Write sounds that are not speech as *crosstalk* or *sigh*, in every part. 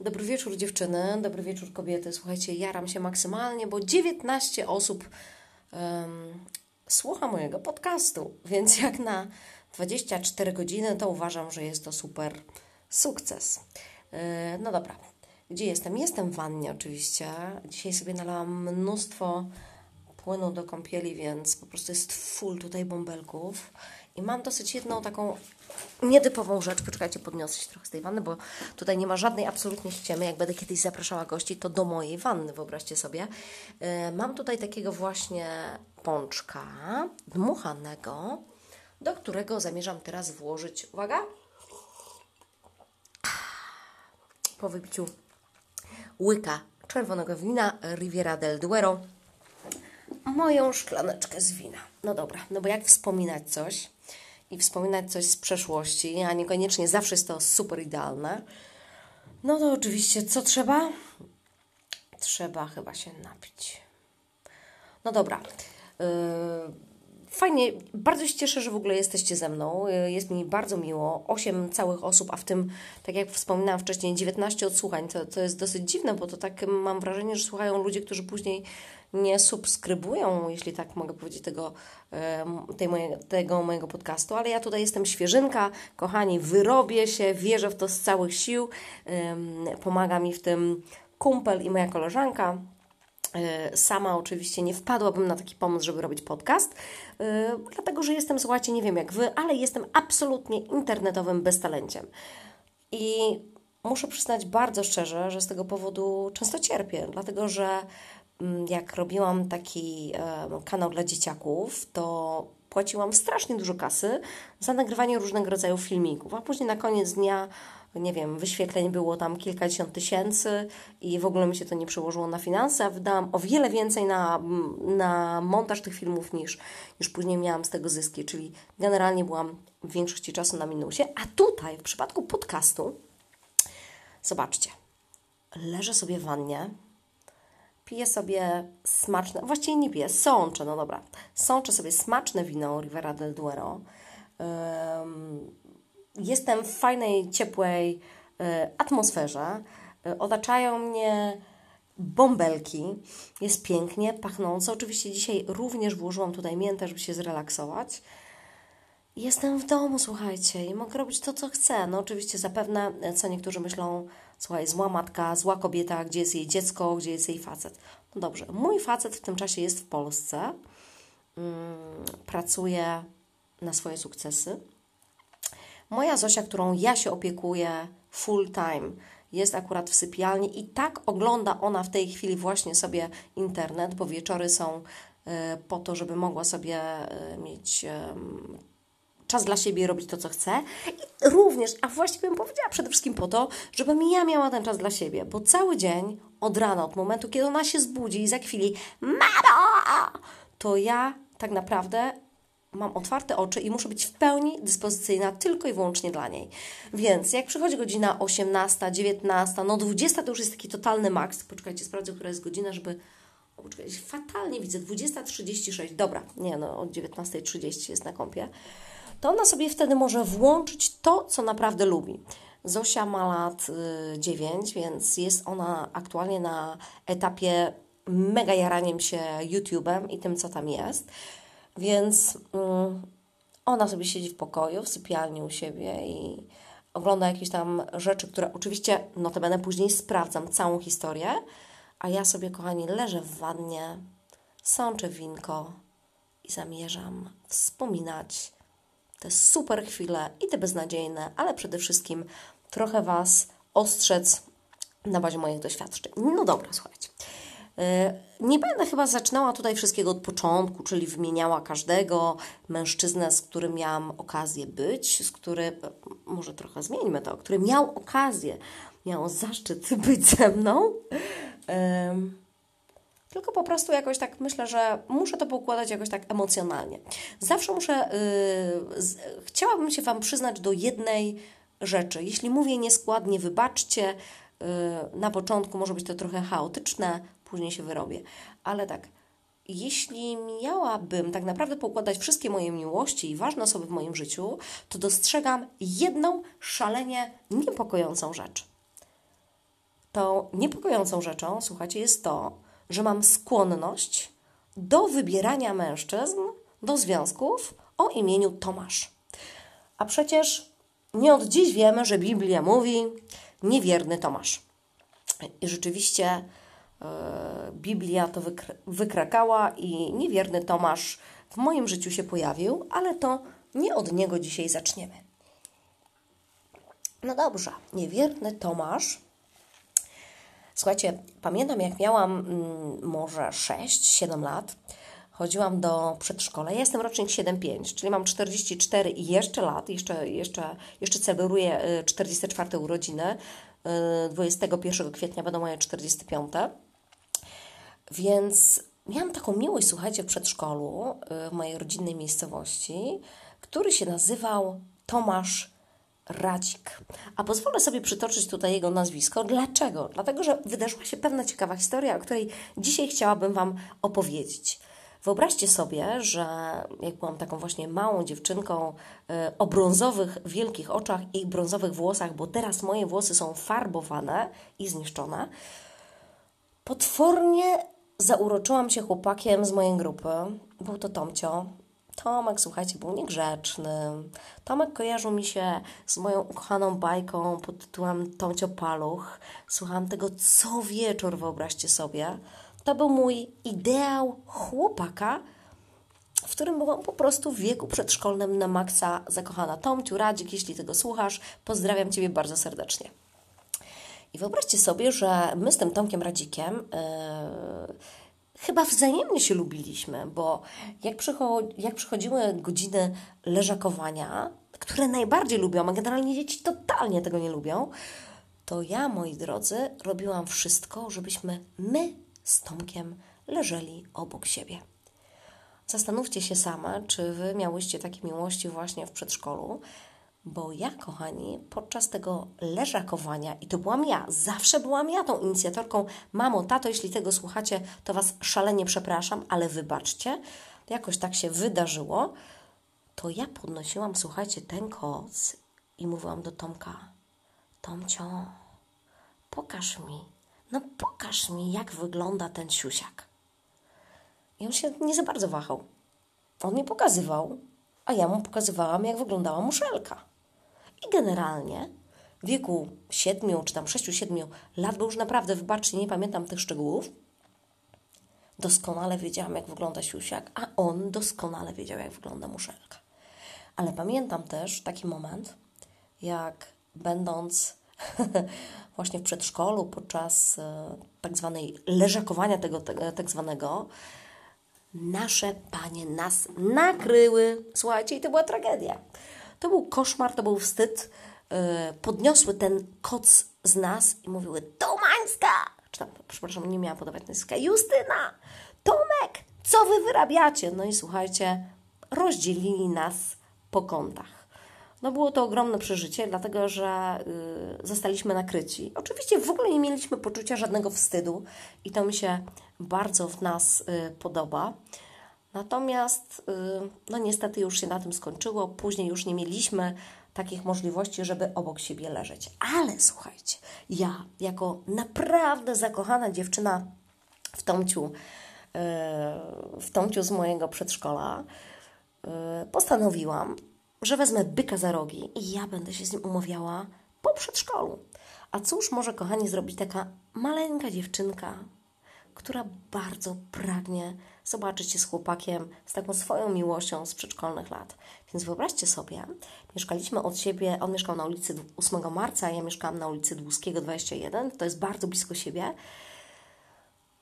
Dobry wieczór dziewczyny, dobry wieczór kobiety. Słuchajcie, jaram się maksymalnie, bo 19 osób um, słucha mojego podcastu, więc *laughs* jak na 24 godziny to uważam, że jest to super sukces. Yy, no dobra, gdzie jestem? Jestem w wannie oczywiście. Dzisiaj sobie nalałam mnóstwo płynu do kąpieli, więc po prostu jest full tutaj bąbelków. I mam dosyć jedną taką nietypową rzecz. Poczekajcie, podniosę się trochę z tej wanny, bo tutaj nie ma żadnej absolutnie ściemy. Jak będę kiedyś zapraszała gości, to do mojej wanny, wyobraźcie sobie. Yy, mam tutaj takiego właśnie pączka dmuchanego, do którego zamierzam teraz włożyć, uwaga, po wypiciu łyka czerwonego wina Riviera del Duero moją szklaneczkę z wina. No dobra, no bo jak wspominać coś i wspominać coś z przeszłości, a niekoniecznie zawsze jest to super idealne, no to oczywiście co trzeba? Trzeba chyba się napić. No dobra. Yy, fajnie, bardzo się cieszę, że w ogóle jesteście ze mną. Yy, jest mi bardzo miło. Osiem całych osób, a w tym, tak jak wspominałam wcześniej, 19 odsłuchań. To, to jest dosyć dziwne, bo to tak mam wrażenie, że słuchają ludzie, którzy później nie subskrybują, jeśli tak mogę powiedzieć, tego, tej moje, tego mojego podcastu, ale ja tutaj jestem świeżynka, kochani, wyrobię się, wierzę w to z całych sił, pomaga mi w tym kumpel i moja koleżanka. E, sama oczywiście nie wpadłabym na taki pomysł, żeby robić podcast, e, dlatego że jestem, słuchajcie, nie wiem jak wy, ale jestem absolutnie internetowym beztalenciem. I muszę przyznać bardzo szczerze, że z tego powodu często cierpię, dlatego że Mm, jak robiłam taki kanał dla dzieciaków, to płaciłam strasznie dużo kasy za nagrywanie różnego rodzaju filmików, a później na koniec dnia, nie wiem, wyświetleń było tam kilkadziesiąt tysięcy i w ogóle mi się to nie przełożyło na finanse, a wydałam o wiele więcej na, na montaż tych filmów niż, niż później miałam z tego zyski, czyli generalnie byłam w większości czasu na minusie, a tutaj w przypadku podcastu, zobaczcie, leżę sobie w wannie, piję sobie smaczne, właściwie nie piję, sączę, no dobra, sączę sobie smaczne wino Rivera del Duero. Jestem w fajnej, ciepłej e, atmosferze. E, otaczają mnie bąbelki. Jest pięknie, pachnąco. Oczywiście dzisiaj również włożyłam tutaj miętę, żeby się zrelaksować. Jestem w domu, słuchajcie, i mogę robić to, co chcę. No oczywiście zapewne, co niektórzy myślą, słuchaj, zła matka, zła kobieta, gdzie jest jej dziecko, gdzie jest jej facet. No dobrze, mój facet w tym czasie jest w Polsce, hmm, pracuje na swoje sukcesy. Moja Zosia, którą ja się opiekuję full time, jest akurat w sypialni i tak ogląda ona w tej chwili właśnie sobie internet, bo wieczory są e, po to, żeby mogła sobie e, mieć czas dla siebie robić to, co chcę. I również, a właściwie bym powiedziała przede wszystkim po to, żebym ja miała ten czas dla siebie, bo cały dzień, od rana, od momentu, kiedy ona się zbudzi i za chwili mamo, to ja tak naprawdę mam otwarte oczy i muszę być w pełni dyspozycyjna tylko i wyłącznie dla niej. Więc jak przychodzi godzina 18, 19, no 20 to już jest taki totalny maks. Poczekajcie, sprawdzę, która jest godzina, żeby... O, poczekajcie, fatalnie widzę, 20.36. Dobra, nie no, od 19.30 jest na kąpie to ona sobie wtedy może włączyć to, co naprawdę lubi. Zosia ma lat 9, y, więc jest ona aktualnie na etapie mega jaraniem się YouTube'em i tym, co tam jest. Więc mm, ona sobie siedzi w pokoju, w sypialni u siebie i ogląda jakieś tam rzeczy, które oczywiście notabene później sprawdzam całą historię, a ja sobie, kochani, leżę w wannie, sączę winko i zamierzam wspominać te super chwile i te beznadziejne, ale przede wszystkim trochę Was ostrzec na bazie moich doświadczeń. No dobra, słuchajcie. E, nie będę chyba zaczynała tutaj wszystkiego od początku, czyli wymieniała każdego mężczyznę, z którym miałam okazję być, z którym, może trochę zmieńmy to, który miał okazję, miał zaszczyt *laughs* być ze mną. Tylko po prostu jakoś tak myślę, że muszę to poukładać jakoś tak emocjonalnie. Zawsze muszę, z, chciałabym się Wam przyznać do jednej rzeczy. Jeśli mówię nieskładnie, wybaczcie, yy, na początku może być to trochę chaotyczne, później się wyrobię. Ale tak, jeśli miałabym tak naprawdę poukładać wszystkie moje miłości i ważne osoby w moim życiu, to dostrzegam jedną szalenie niepokojącą rzecz. to niepokojącą rzeczą, słuchajcie, jest to, że mam skłonność do wybierania mężczyzn do związków o imieniu Tomasz. A przecież nie od dziś wiemy, że Biblia mówi niewierny Tomasz. I rzeczywiście Biblia to wykr wykrakała i niewierny Tomasz w moim życiu się pojawił, ale to nie od niego dzisiaj zaczniemy. No dobrze, niewierny Tomasz. Słuchajcie, pamiętam jak miałam mm, może 6-7 lat, chodziłam do przedszkola. Ja jestem rocznik 7-5, czyli mam 44 i jeszcze lat, jeszcze, jeszcze, jeszcze celebruję 44 y, urodziny. 21 y, kwietnia będą moje 45. Więc miałam taką miłość, słuchajcie, w przedszkolu y, w mojej rodzinnej miejscowości, który się nazywał Tomasz Radzik. A pozwolę sobie przytoczyć tutaj jego nazwisko. Dlaczego? Dlatego, że wydarzyła się pewna ciekawa historia, o której dzisiaj chciałabym Wam opowiedzieć. Wyobraźcie sobie, że jak byłam taką właśnie małą dziewczynką e, o brązowych, wielkich oczach i brązowych włosach, bo teraz moje włosy są farbowane i zniszczone, potwornie zauroczyłam się chłopakiem z mojej grupy. Był to Tomcio. Tomek, słuchajcie, był niegrzeczny. Tomek kojarzył mi się z moją ukochaną bajką pod tytułem Tomcio Paluch. Słuchałam tego co wieczór, wyobraźcie sobie. To był mój ideał chłopaka, w którym byłam po prostu w wieku przedszkolnym na maksa zakochana. Tomciu, Radzik, jeśli tego słuchasz, pozdrawiam Ciebie bardzo serdecznie. I wyobraźcie sobie, że my z tym Tomkiem Radzikiem yy, chyba wzajemnie się lubiliśmy, bo jak, przycho- jak przychodziły godziny leżakowania, które najbardziej lubią, a generalnie dzieci totalnie tego nie lubią, to ja, moi drodzy, robiłam wszystko, żebyśmy my z Tomkiem leżeli obok siebie. Zastanówcie się same, czy wy miałyście takie miłości właśnie w przedszkolu, bo ja, kochani, podczas tego leżakowania, i to byłam ja, zawsze byłam ja tą inicjatorką, mamo, tato, jeśli tego słuchacie, to Was szalenie przepraszam, ale wybaczcie, jakoś tak się wydarzyło, to ja podnosiłam, słuchajcie, ten koc i mówiłam do Tomka, Tomcio, pokaż mi, no pokaż mi, jak wygląda ten siusiak. I on się nie za bardzo wahał. On mi pokazywał, a ja mu pokazywałam, jak wyglądała muszelka. I generalnie w wieku siedmiu, czy tam sześciu, siedmiu lat, bo już naprawdę, wybaczcie, nie pamiętam tych szczegółów, doskonale wiedziałam, jak wygląda siusiak, a on doskonale wiedział, jak wygląda muszelka. Ale pamiętam też taki moment, jak będąc *laughs* właśnie w przedszkolu podczas e, tak zwanej leżakowania tego tak zwanego, nasze panie nas nakryły. Słuchajcie, i to była tragedia. To był koszmar, to był wstyd. E, podniosły ten koc z nas i mówiły Tomańska, czy tam, przepraszam, nie miałam podawać nazwiska, Justyna, Tomek, co wy wyrabiacie? No i słuchajcie, rozdzielili nas po kątach. No było to ogromne przeżycie, dlatego że y, zostaliśmy nakryci. Oczywiście w ogóle nie mieliśmy poczucia żadnego wstydu i to mi się bardzo w nas y, podoba. Natomiast, y, no niestety już się na tym skończyło. Później już nie mieliśmy takich możliwości, żeby obok siebie leżeć. Ale słuchajcie, ja jako naprawdę zakochana dziewczyna w Tomciu, y, w Tomciu z mojego przedszkola, y, postanowiłam, że wezmę byka za rogi i ja będę się z nim umawiała po przedszkolu. A cóż może, kochani, zrobić taka maleńka dziewczynka, która bardzo pragnie zobaczyć się z chłopakiem, z taką swoją miłością z przedszkolnych lat. Więc wyobraźcie sobie, mieszkaliśmy od siebie, on mieszkał na ulicy 8 marca, ja mieszkałam na ulicy Dłuskiego 21, to jest bardzo blisko siebie.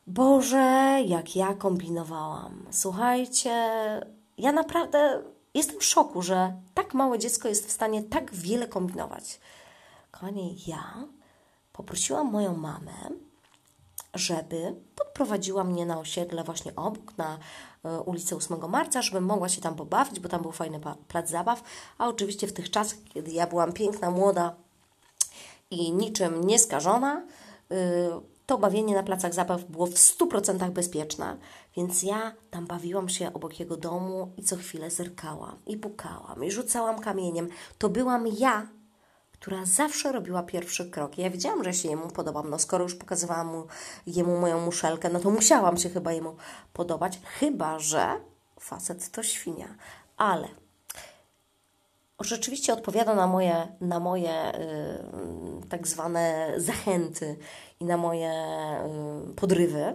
Boże, jak ja kombinowałam. Słuchajcie, ja naprawdę jestem w szoku, że tak małe dziecko jest w stanie tak wiele kombinować. Kochani, ja poprosiłam moją mamę, żeby podprowadziła mnie na osiedle właśnie obok, na y, ulicę 8 Marca, żebym mogła się tam pobawić, bo tam był fajny plac zabaw, a oczywiście w tych czasach, kiedy ja byłam piękna, młoda i niczym nieskażona, y, to bawienie na placach zabaw było w 100% bezpieczne, więc ja tam bawiłam się obok jego domu i co chwilę zerkałam i pukałam i rzucałam kamieniem. To byłam ja, która zawsze robiła pierwszy krok. Ja wiedziałam, że się jemu podobam. No skoro już pokazywałam mu, jemu moją muszelkę, no to musiałam się chyba jemu podobać. Chyba, że facet to świnia. Ale rzeczywiście odpowiada na moje, na moje y, tak zwane zachęty i na moje y, podrywy.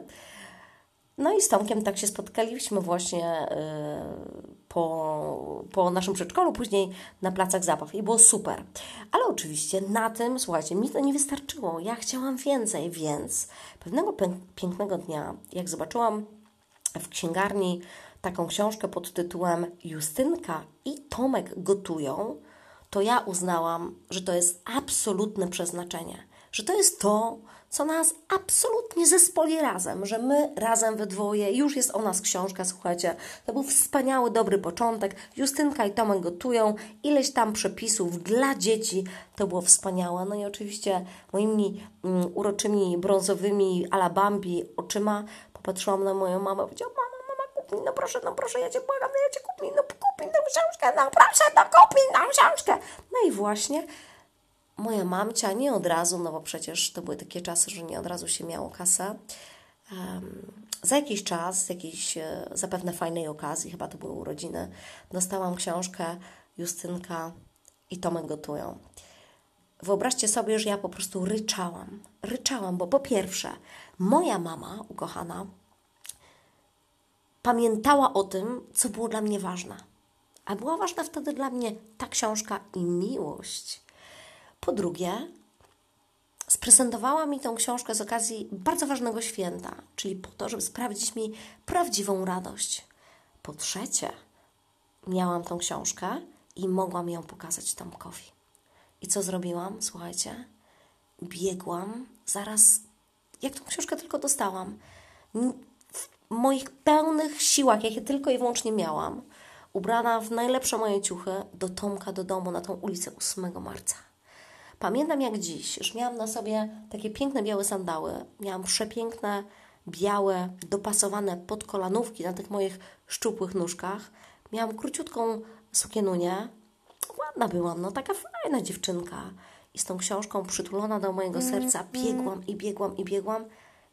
No i z Tomkiem tak się spotkaliśmy właśnie y, po, po naszym przedszkolu, później na placach zabaw i było super. Ale oczywiście na tym, słuchajcie, mi to nie wystarczyło. Ja chciałam więcej, więc pewnego pięknego dnia, jak zobaczyłam w księgarni taką książkę pod tytułem Justynka i Tomek gotują, to ja uznałam, że to jest absolutne przeznaczenie, że to jest to, co nas absolutnie zespoli razem, że my razem we dwoje, już jest o nas książka, słuchajcie, to był wspaniały, dobry początek, Justynka i Tomek gotują, ileś tam przepisów dla dzieci, to było wspaniałe, no i oczywiście moimi um, uroczymi, brązowymi alabambi oczyma popatrzyłam na moją mamę, powiedziałam, mama, mama, no proszę, no proszę, ja Cię błagam, no ja Cię kup mi, no kup mi tę książkę, no proszę, no kup mi tę książkę. No i właśnie moja mamcia nie od razu, no bo przecież to były takie czasy, że nie od razu się miało kasę. Um, za jakiś czas, jakiejś zapewne fajnej okazji, chyba to były urodziny, dostałam książkę Justynka i Tomek gotują. Wyobraźcie sobie, że ja po prostu ryczałam. Ryczałam, bo po pierwsze, moja mama, ukochana, pamiętała o tym, co było dla mnie ważne. A była ważna wtedy dla mnie ta książka i miłość. Po drugie, sprezentowała mi tą książkę z okazji bardzo ważnego święta, czyli po to, żeby sprawdzić mi prawdziwą radość. Po trzecie, miałam tą książkę i mogłam ją pokazać Tomkowi. I co zrobiłam? Słuchajcie, biegłam zaraz, jak tą książkę tylko dostałam, moich pełnych siłach, jakie tylko i wyłącznie miałam, ubrana w najlepsze moje ciuchy, do Tomka do domu na tą ulicę 8 marca. Pamiętam jak dziś, że miałam na sobie takie piękne białe sandały, miałam przepiękne, białe, dopasowane podkolanówki na tych moich szczupłych nóżkach, miałam króciutką sukienunię, ładna byłam, no taka fajna dziewczynka. I z tą książką przytulona do mojego serca biegłam i biegłam i biegłam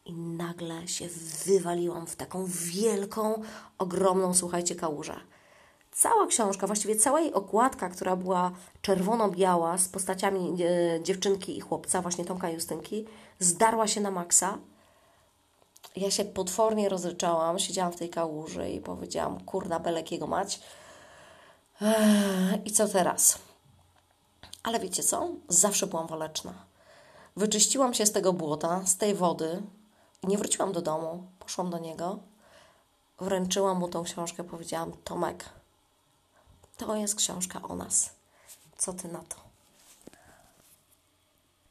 i nagle się wywaliłam w taką wielką, ogromną, słuchajcie, kałużę. Cała książka, właściwie cała jej okładka, która była czerwono-biała z postaciami e, dziewczynki i chłopca, właśnie Tomka i Justynki, zdarła się na maksa. Ja się potwornie rozryczałam, siedziałam w tej kałuży i powiedziałam, kurda, belekiego mać. I co teraz? Ale wiecie co? Zawsze byłam waleczna. Wyczyściłam się z tego błota, z tej wody nie wróciłam do domu. Poszłam do niego, wręczyłam mu tą książkę, powiedziałam: Tomek, to jest książka o nas. Co ty na to?